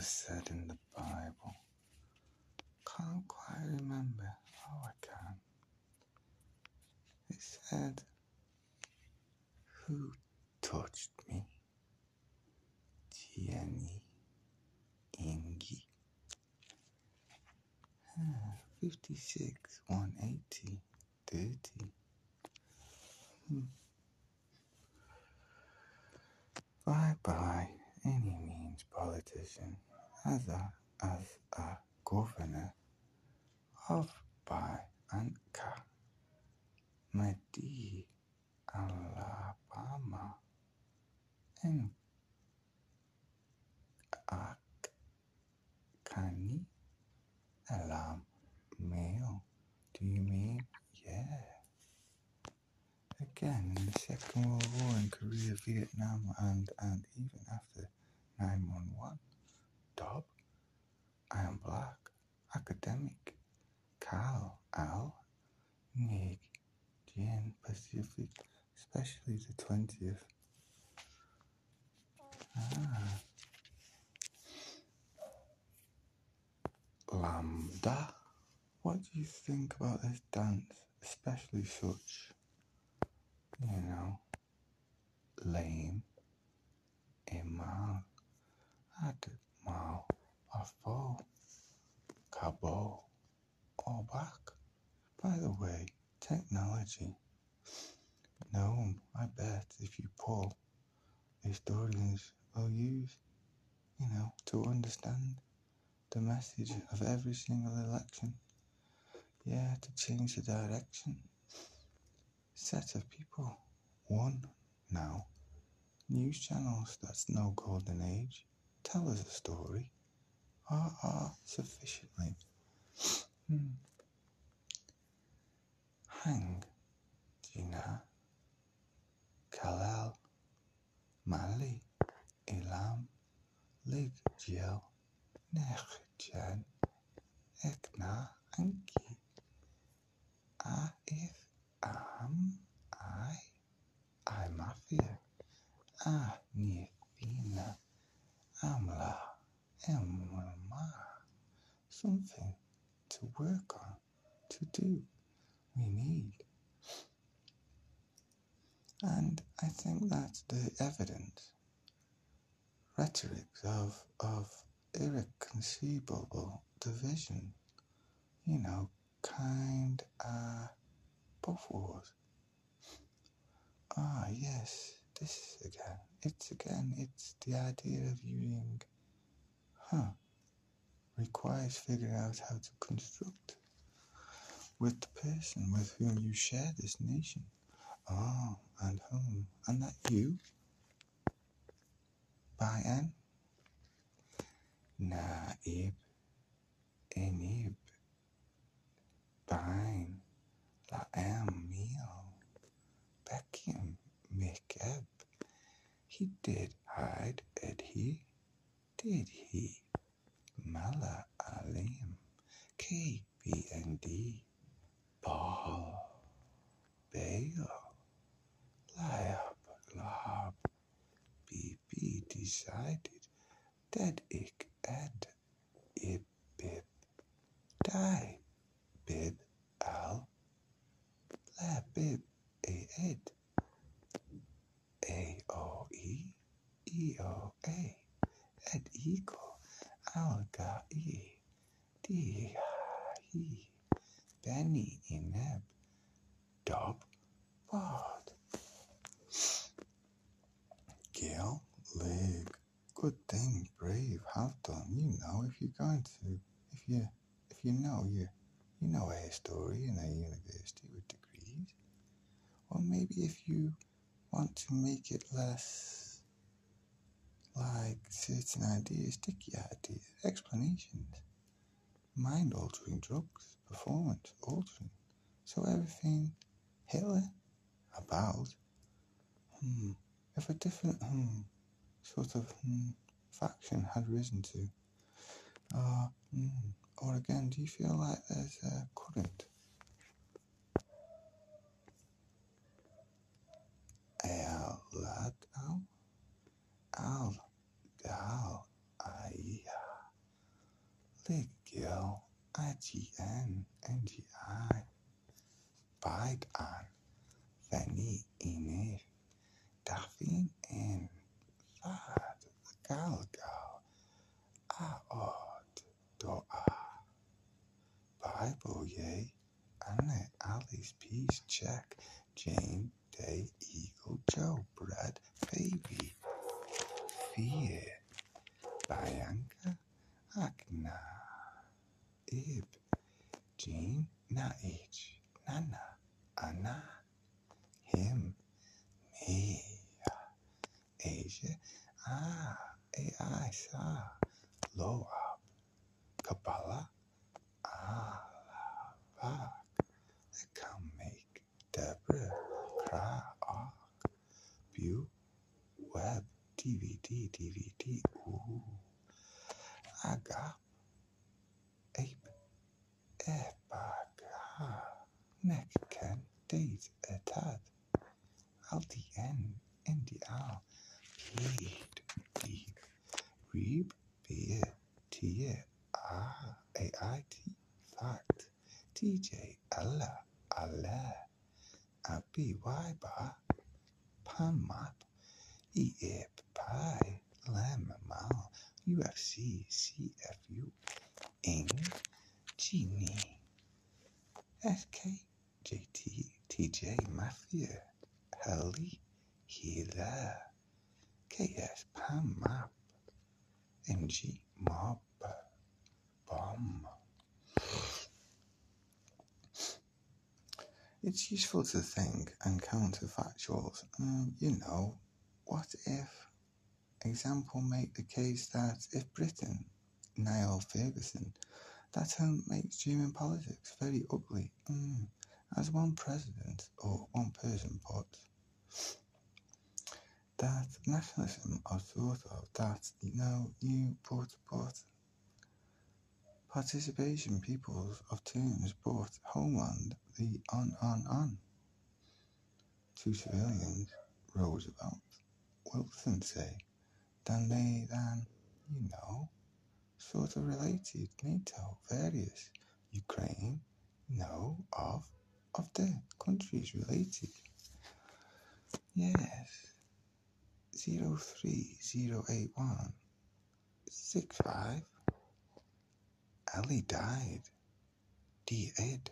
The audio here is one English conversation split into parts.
was said in the Bible. Can't quite remember. Oh, I can. It said, Who touched me? Jenny Ingi. Ah, 56, 180, 30. Hmm. Bye bye, any means politician, a, as a governor of by Anka, Madi, Alabama, and Ak Kani, Alam, male. Do you mean? Yeah. Again, in the Second World War in Korea, Vietnam, and, and even after 911, Dob, I am black, academic, Cal, Al, Nig, Jen, Pacific, especially the 20th. Ah. Lambda. What do you think about this dance, especially such, you know, lame, emal, admal, afo, cabo, all back? By the way, technology. No, I bet if you pull, historians will use, you know, to understand the message of every single election. Yeah, to change the direction. Set of people. One now. News channels, that's no golden age. Tell us a story. Ah, ah, sufficiently. Hmm. Hang, Gina, Kalal, Mali, Ilam, Lig, Jiel, Nech, Jan, Ekna, Anki. If, am, I, I, mafia. A, Nifina, Amla, Emma. Something to work on, to do, we need. And I think that's the evidence, rhetorics of, of irreconcilable division, you know, kind uh both wars. Ah yes, this again. It's again, it's the idea of using huh requires figuring out how to construct with the person with whom you share this nation. Oh, and whom? And that you? By? Naib, Enib, Bain, Laam, Meal, Beckham, Mikeb. He did hide, did he? Did he? Mala Alim, K, B, and D, Baal, Baal, Lab, Lab, BB decided, Dead ik ed, ib, bib, die, bib, al, la, bib, a, ed, a, o, e, e, o, a, ed, equal, al, ga, e, Benny, ineb, dob, bod. Gail, leg, good thing, brave, have done. You know, if you're going to, if you, if you know you, you know a story in a university with degrees, or maybe if you want to make it less like certain ideas, sticky ideas, explanations, mind altering drugs, performance altering. So everything Hitler about, hmm, if a different hmm, sort of hmm, faction had risen to, uh, hmm, or again, do you feel like there's a current? N-G-I, bite on, thani, inif. you. Web, DVD DVD Ooh. agap ape, epaga, neck can date a tad. Alti n, NDR, paid, deep, reeb, beer, tear, ah, AIT, fact, TJ, Allah, Allah, a BY bar. Hamad, Eep, Pi, Lam, Mal, UFC, CF, counterfactuals. Um, you know, what if? Example, make the case that if Britain, Niall Ferguson, that term makes German politics very ugly. Mm, as one president or one person put, that nationalism are thought of that you know you put but participation peoples of terms brought homeland the on on on to civilians Roosevelt Wilson say than they than you know sort of related NATO various Ukraine no of of the countries related. Yes. Zero three zero eight one six five. Ali died. D Ed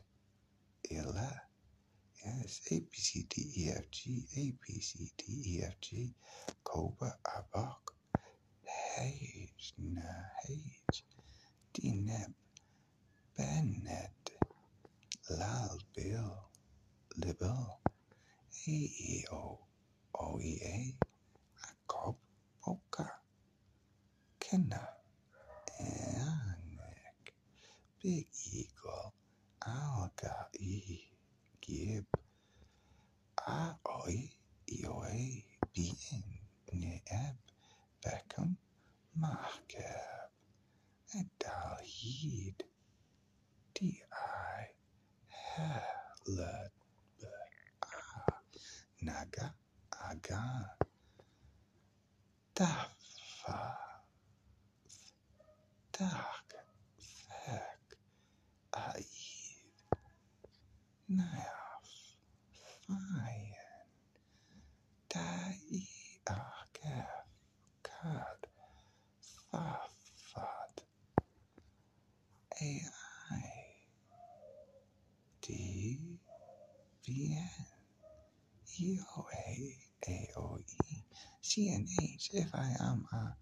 Ella yes A B C D E F G A B C D E F G Cobra Abok Hage Na Hage D Neb Bennett Lal Bill Libel A E O O E A Cobb Polka Kenna Anik Big Eagle Alga E Yep. A hoy y hoy bien neab Beckham Mahkab Adalhid Di Halad Naga Aga Tafa Tak Fek Aid Naya Fine Dai Akef Kad Fafad AI D VN EOA if I am a,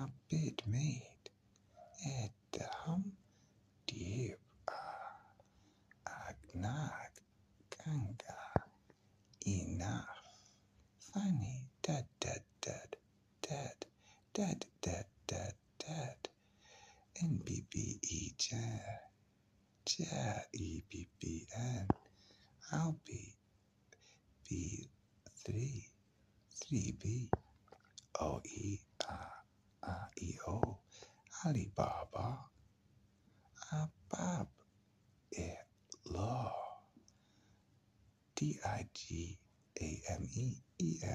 a bit made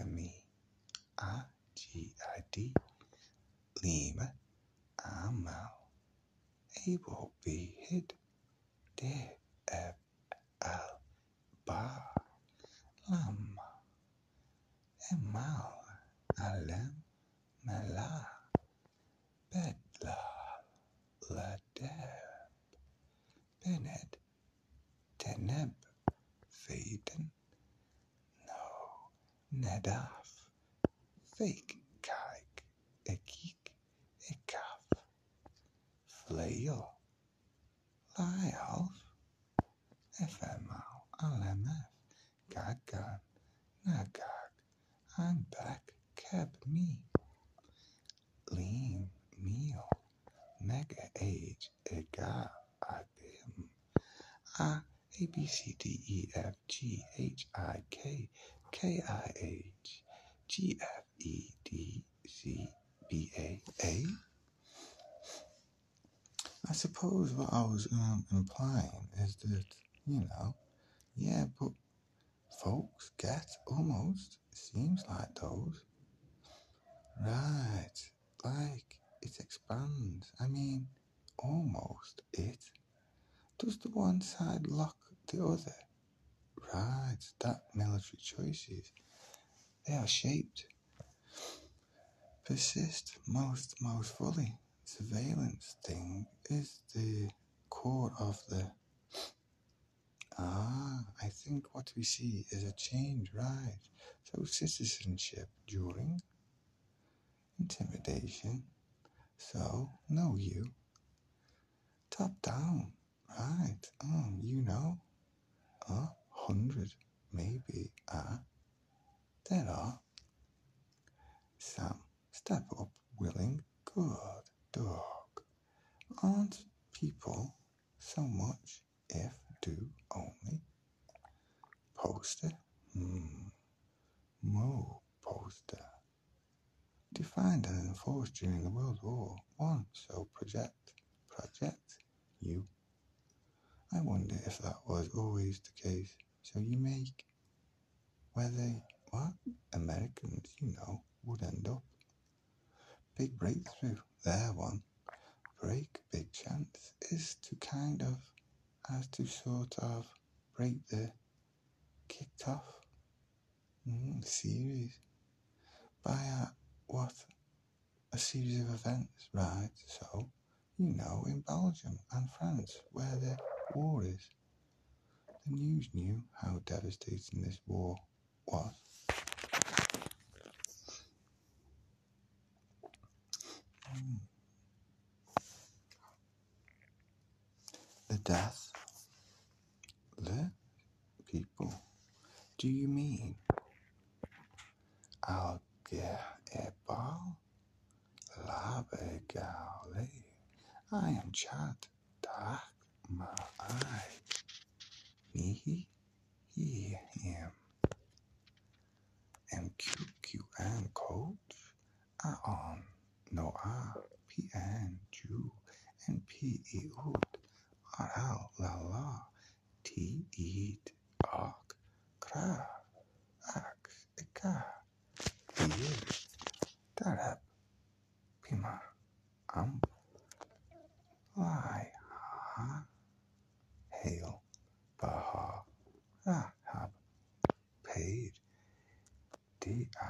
M-E-R-G-I-D, Lima, Amal, will be hit, there, Al, Bar, Lama, Emal, Alem, Mala, Bedla, Ladeb, Bennett, Teneb, Faden, nedaf fake kijk ekik. Ekaf. Flail. Lyalf FML LMF Gagan Nagag. I'm back. Keb me. Lean. Meal. Mega Age. Egal Agim A A B C D E F G H I K K I H G F E D C B A A. I suppose what I was um, implying is that, you know, yeah, but folks get almost, seems like those. Right, like it expands. I mean, almost it. Does the one side lock the other? Right, that military choices. They are shaped. Persist most most fully. Surveillance thing is the core of the Ah, I think what we see is a change, right? So citizenship during intimidation. So know you. Top down, right? Um, you know, up. 100 maybe are, there are some step up willing good dog. Aren't people so much if do only? Poster? Hmm. Mo poster. Defined and enforced during the World War One, so project, project you. I wonder if that was always the case. So you make where they what Americans, you know, would end up. Big breakthrough, there one. Break, big chance is to kind of as to sort of break the kicked off mm, series by a what a series of events, right? So you know, in Belgium and France, where the war is. The news knew how devastating this war was. The death, the people. Do you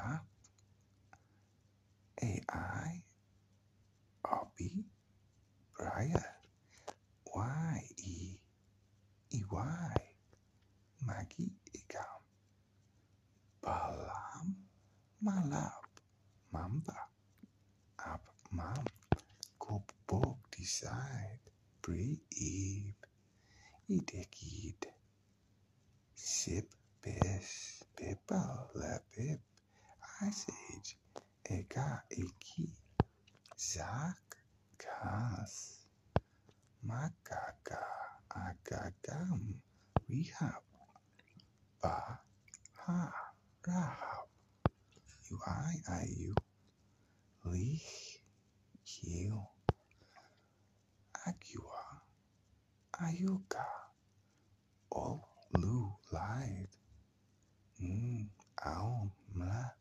D A AI Abi Briar. Y E E Y. Maggie Igam Balam Malab Mamba. Ab Mam. Gub Bog Decide. Breeb Idekid Sip Bibba Labib. Ice Age Ega Eki Zak Kas Magaga Agagam Rehab Ba Ha Rahab UI IU Lich Kiel Agua Ayuka Ol Lu Live Mm Aum Mla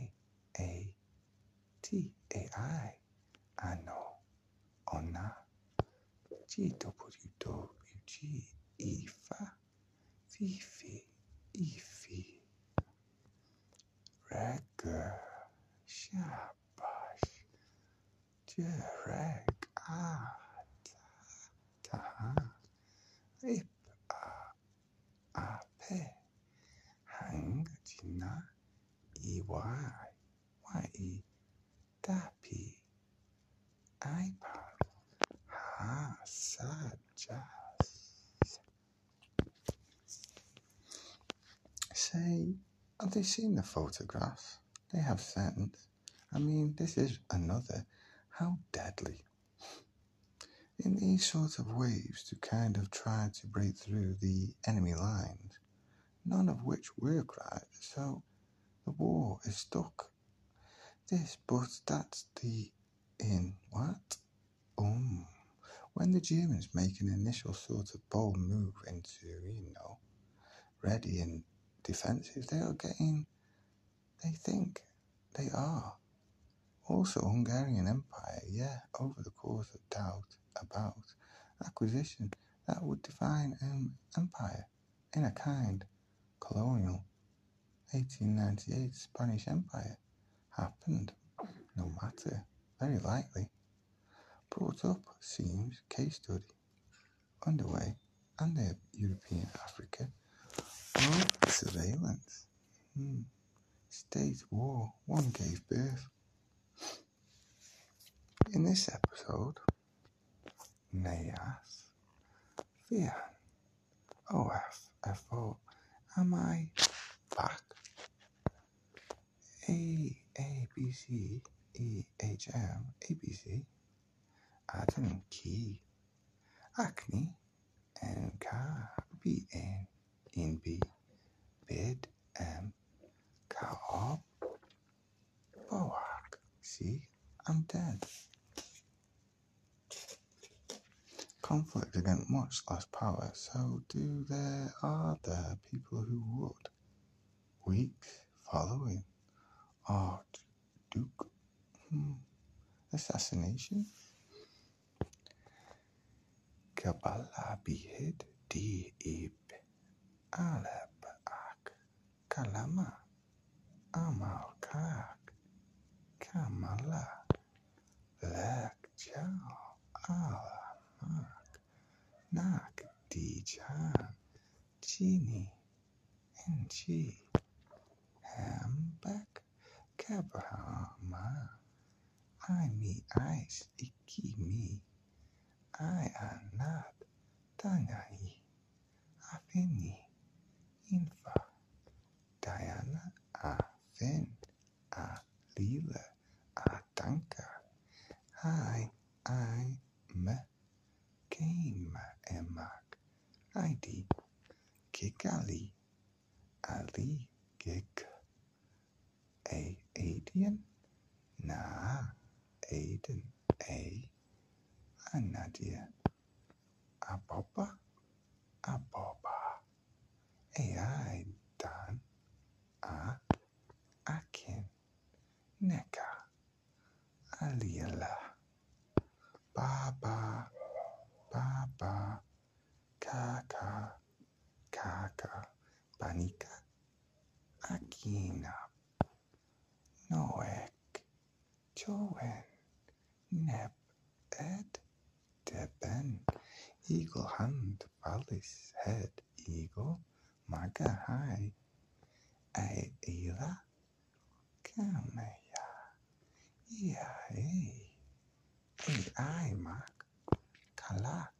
Say, have they seen the photographs? They have sent. I mean, this is another. How deadly. In these sort of waves to kind of try to break through the enemy lines, none of which work right, so the war is stuck. This, but that's the in what? Um, when the Germans make an initial sort of bold move into, you know, ready and defensive, they are getting, they think they are. Also, Hungarian Empire, yeah, over the course of doubt about acquisition that would define an empire in a kind colonial 1898 Spanish Empire happened, no matter, very likely. Brought up, seems, case study underway, and the European Africa surveillance. Hmm. State war, one gave birth. In this episode, Neas, Vian, OF, FO, am I back? A, A, B, C, E, H, M, A, B, C, Adam, Key, Acne, N, K, In B, Bid, M, Kaob, Boak. See, I'm dead. Conflict against much less power, so do there are there people who would. Weeks following Archduke hmm. assassination. Kabbalah behid di ib aleb ak kalama. Amal kak kamala. Lek chao alamak. Nak di chan chini and chi hambek kabrahma I me eyes iki me. I anat tanai afini infa Diana Afen a Atanka. I I me came emak eh, ID Kigali. Ali Gik A Adian Na Aiden. A Anadia Aboba Aboba AI Dan A Akin ah, Neka. Aliela. Baba. Baba. Kaka. Kaka. Banika Akina. Noek. Joen. Neb. Ed. Deben. Eagle Hand. Palace Head. Eagle Maga High Aila Kamaya Iae AI Mak Kalak.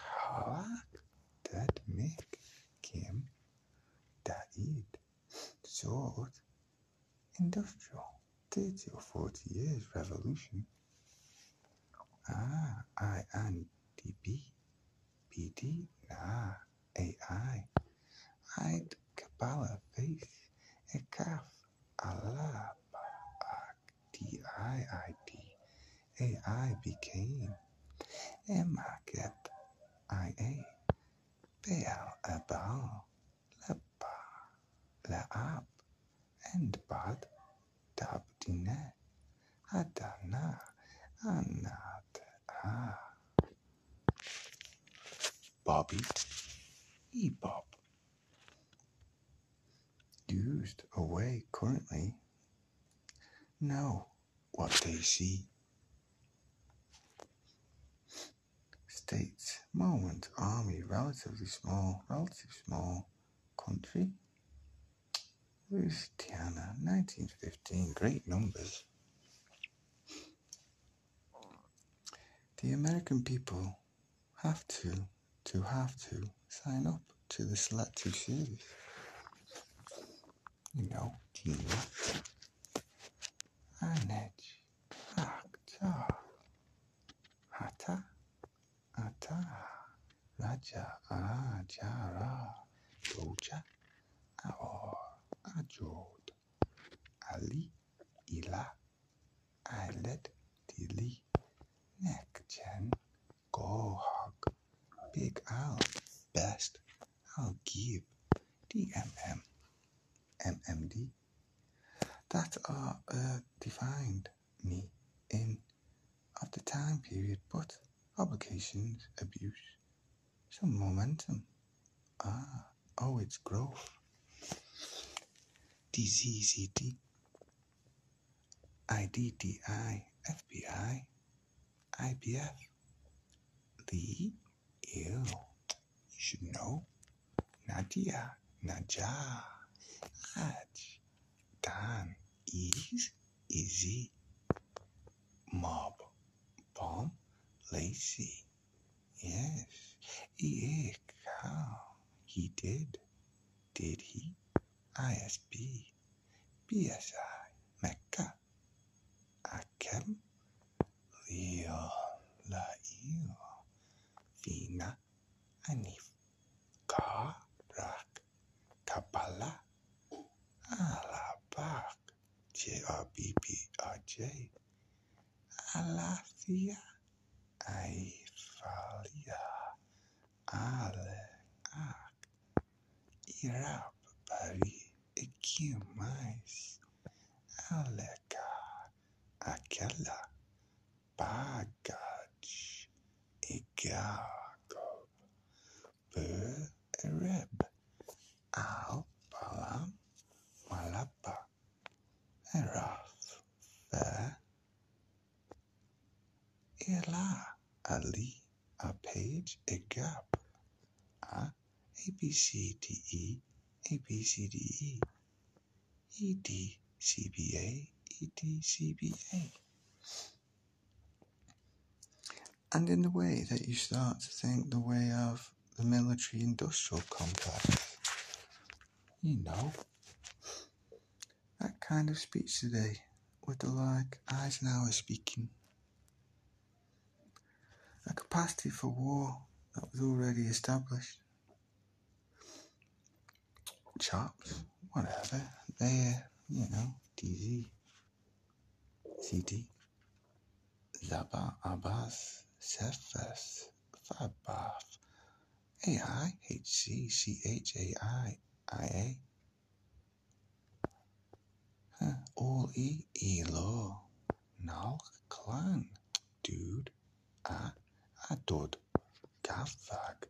Halak Dad Mick. Kim. Daid. Industrial. 30 or 40 years revolution Ah I and DB BD Nah AI I'd Kabbalah Face Ekaf Allah D-I-I-D AI became Emakep IA Baal Abal Leba Laab and bad dabdine adana anat ah Bobby Ebob used away currently. Know what they see states. Moment. Army. Relatively small. Relatively small country. Louisiana. 1915 great numbers. The American people have to to have to sign up to the selective service. You know Tina Anej Akta ah. Hata Ata Raja Ajara Roja. Aor Ajod Ali. Ila. Eyelid Dili Nekjen Gohog Big Al. Best. Al Gib DMM MMD that are uh, defined in of the time period but obligations abuse some momentum. Ah oh it's growth. DZZD IDDI FBI IBF the ew you should know. Nadia Najah Aj Dan Ease Easy Mob Bomb Lacey Yes. E cow He did. Did he? ISB BSI Mecca. Akem. Leo Laio Fina Anif. Ka Rak. Kabbalah. Alabak. J-R-B-B-R-J Alafia Aifalia Ale Ak Irab Bari Ikimais Aleka Akela Bagaj Igago Bereb Al Balam Malapa Eraf Fair Ela Ali A Page A Gap. A A B C D E A B C D E. E D C B A E D C B A. And in the way that you start to think the way of the military industrial complex you know that kind of speech today with the like Eisenhower speaking a capacity for war that was already established. Chops whatever. There you know DZ CD Zaba Abbas Cephas Fabaf AI HC CHAI IA Huh, All E Elo Nalk Clan. Dude Adod Gafag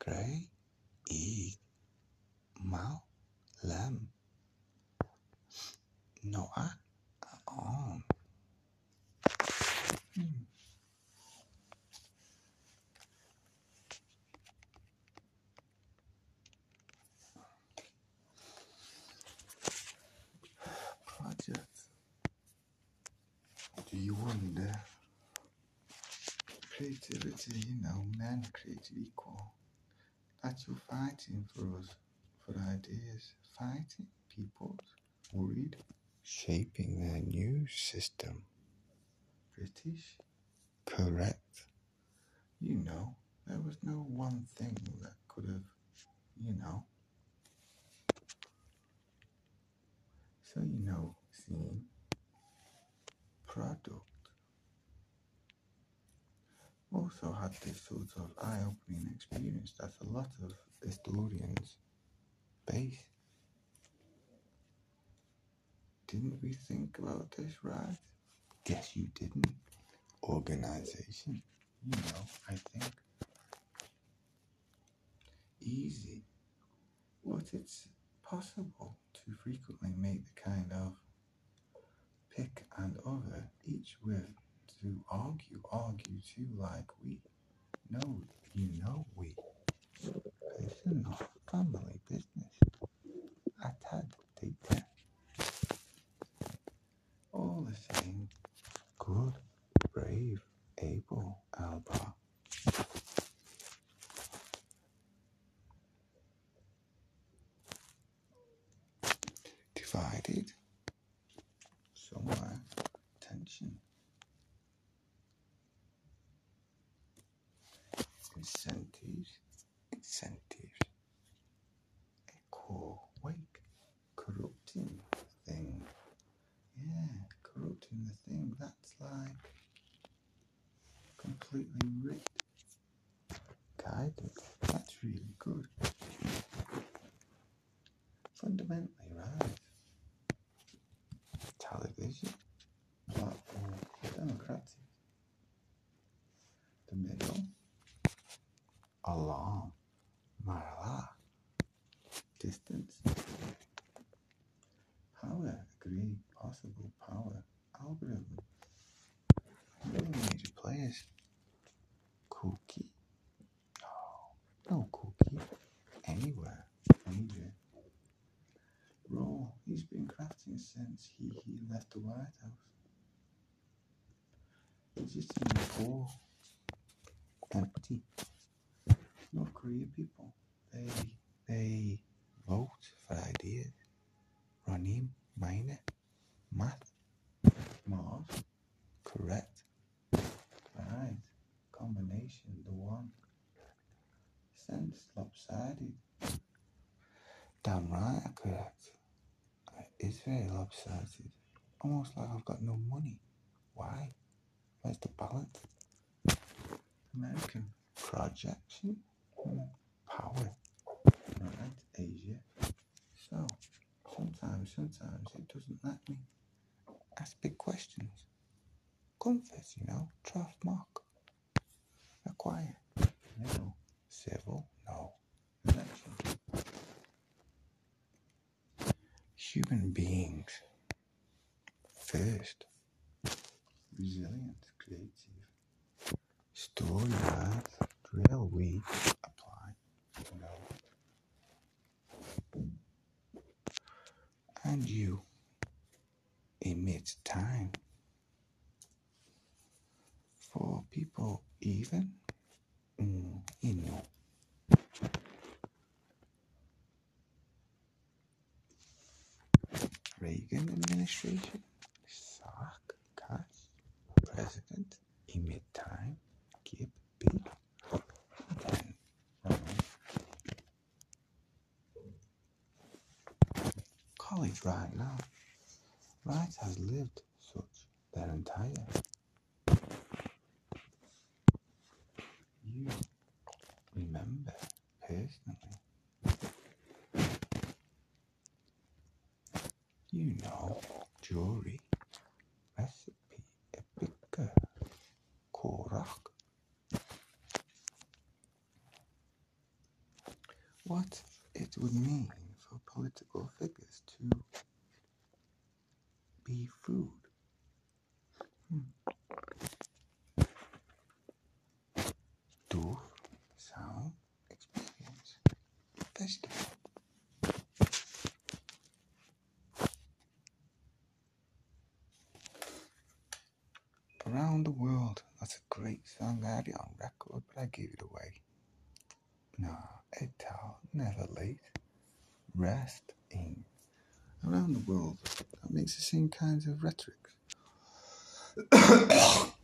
Grey E Mal Lem Noah On Hmm. Project Do you wonder creativity, you know, men created equal. That you're fighting for us, for ideas, fighting people, worried, shaping their new system. British, correct. You know, there was no one thing that could have, you know, so you know, seeing product. Also had this sort of eye-opening experience that a lot of historians base didn't we think about this, right? Guess you didn't. Organization, you know, I think. Easy, but it's possible to frequently make the kind of pick and other, each with to argue, argue too, like we. No, you know we. Personal, family, business. Atad, data. All the same, good, brave, able, Alba. Divided, somewhere, tension. Incentives, incentives. Echo, wake, corrupting thing. Yeah, corrupting the thing. That's like completely rigged. Guided. That's really good. Fundamentally right. Television. Platform. Democratic. The middle. Alarm. Marla. Distance. Power. Agree. Possible power. Algorithm. Really major players. Cookie. Oh, no, no cookie. Anywhere. Major. Raw. He's been crafting since he, he left the White House. Legitimate poor. Empty. North Korea people. They they vote for ideas. Ranim, Mine, Math, Mars. Correct. Right. Combination, the one. Sense lopsided. Damn right, correct. Uh, it's very lopsided. Almost like I've got no money. Why? Where's the balance? American projection. Power. Right, Asia. So sometimes, sometimes it doesn't let me ask big questions. Comfort, you know, draft mark. Acquire. No. Civil, no. Election. Human beings. First. Resilient, creative. Story? Drill, we apply. No. And you emit time for people even mm, you know Reagan administration Sark Cass president emit time keep big then Ronald. Right now Right has lived such their entire you remember personally. You know, jewelry, recipe, korak. What it would mean political figures to be food. Doof, sound, experience, festival. Around the world, that's a great song. I had it on record, but I gave it away. No, Etal, never late. Rest in. Around the world, that makes the same kinds of rhetoric.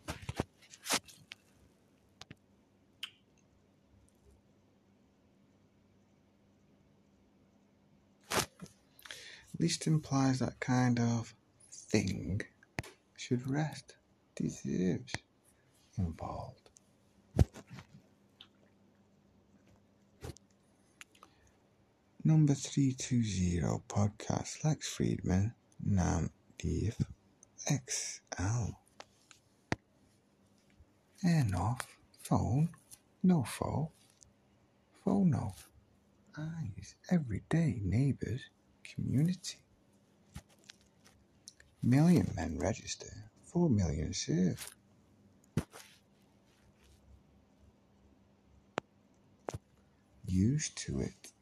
At least implies that kind of thing should rest, deserves involved. Number 320 podcast, Lex Fridman, Nam DF XL. And off. Phone. No phone. Phone off. Eyes. Everyday neighbors. Community. Million men register. Four million serve. Used to it.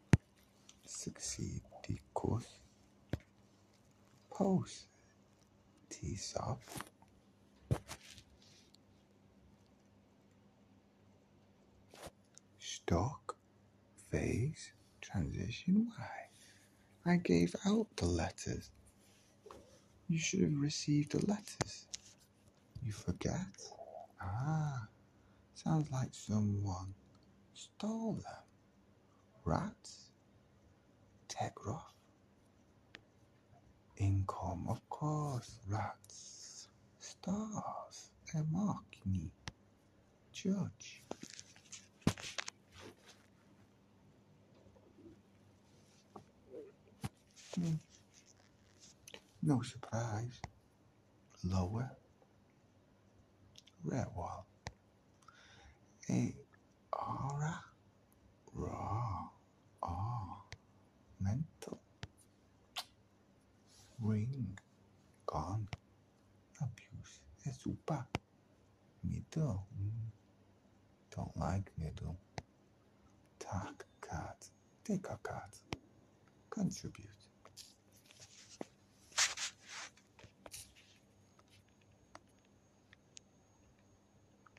Succeed. Discourse. Post. T-Sop. Stock. Phase. Transition. Why? I gave out the letters. You should have received the letters. You forget? Ah, sounds like someone stole them. Rats? Tegroff? Income, of course, rats. Stars, Emarkini. Judge. Hmm. No surprise. Lower. Red wall. A aura. Raw. Ah. Mental. Ring. Gone. Abuse. super, Middle. Don't like middle. Talk card. Take a card. Contribute.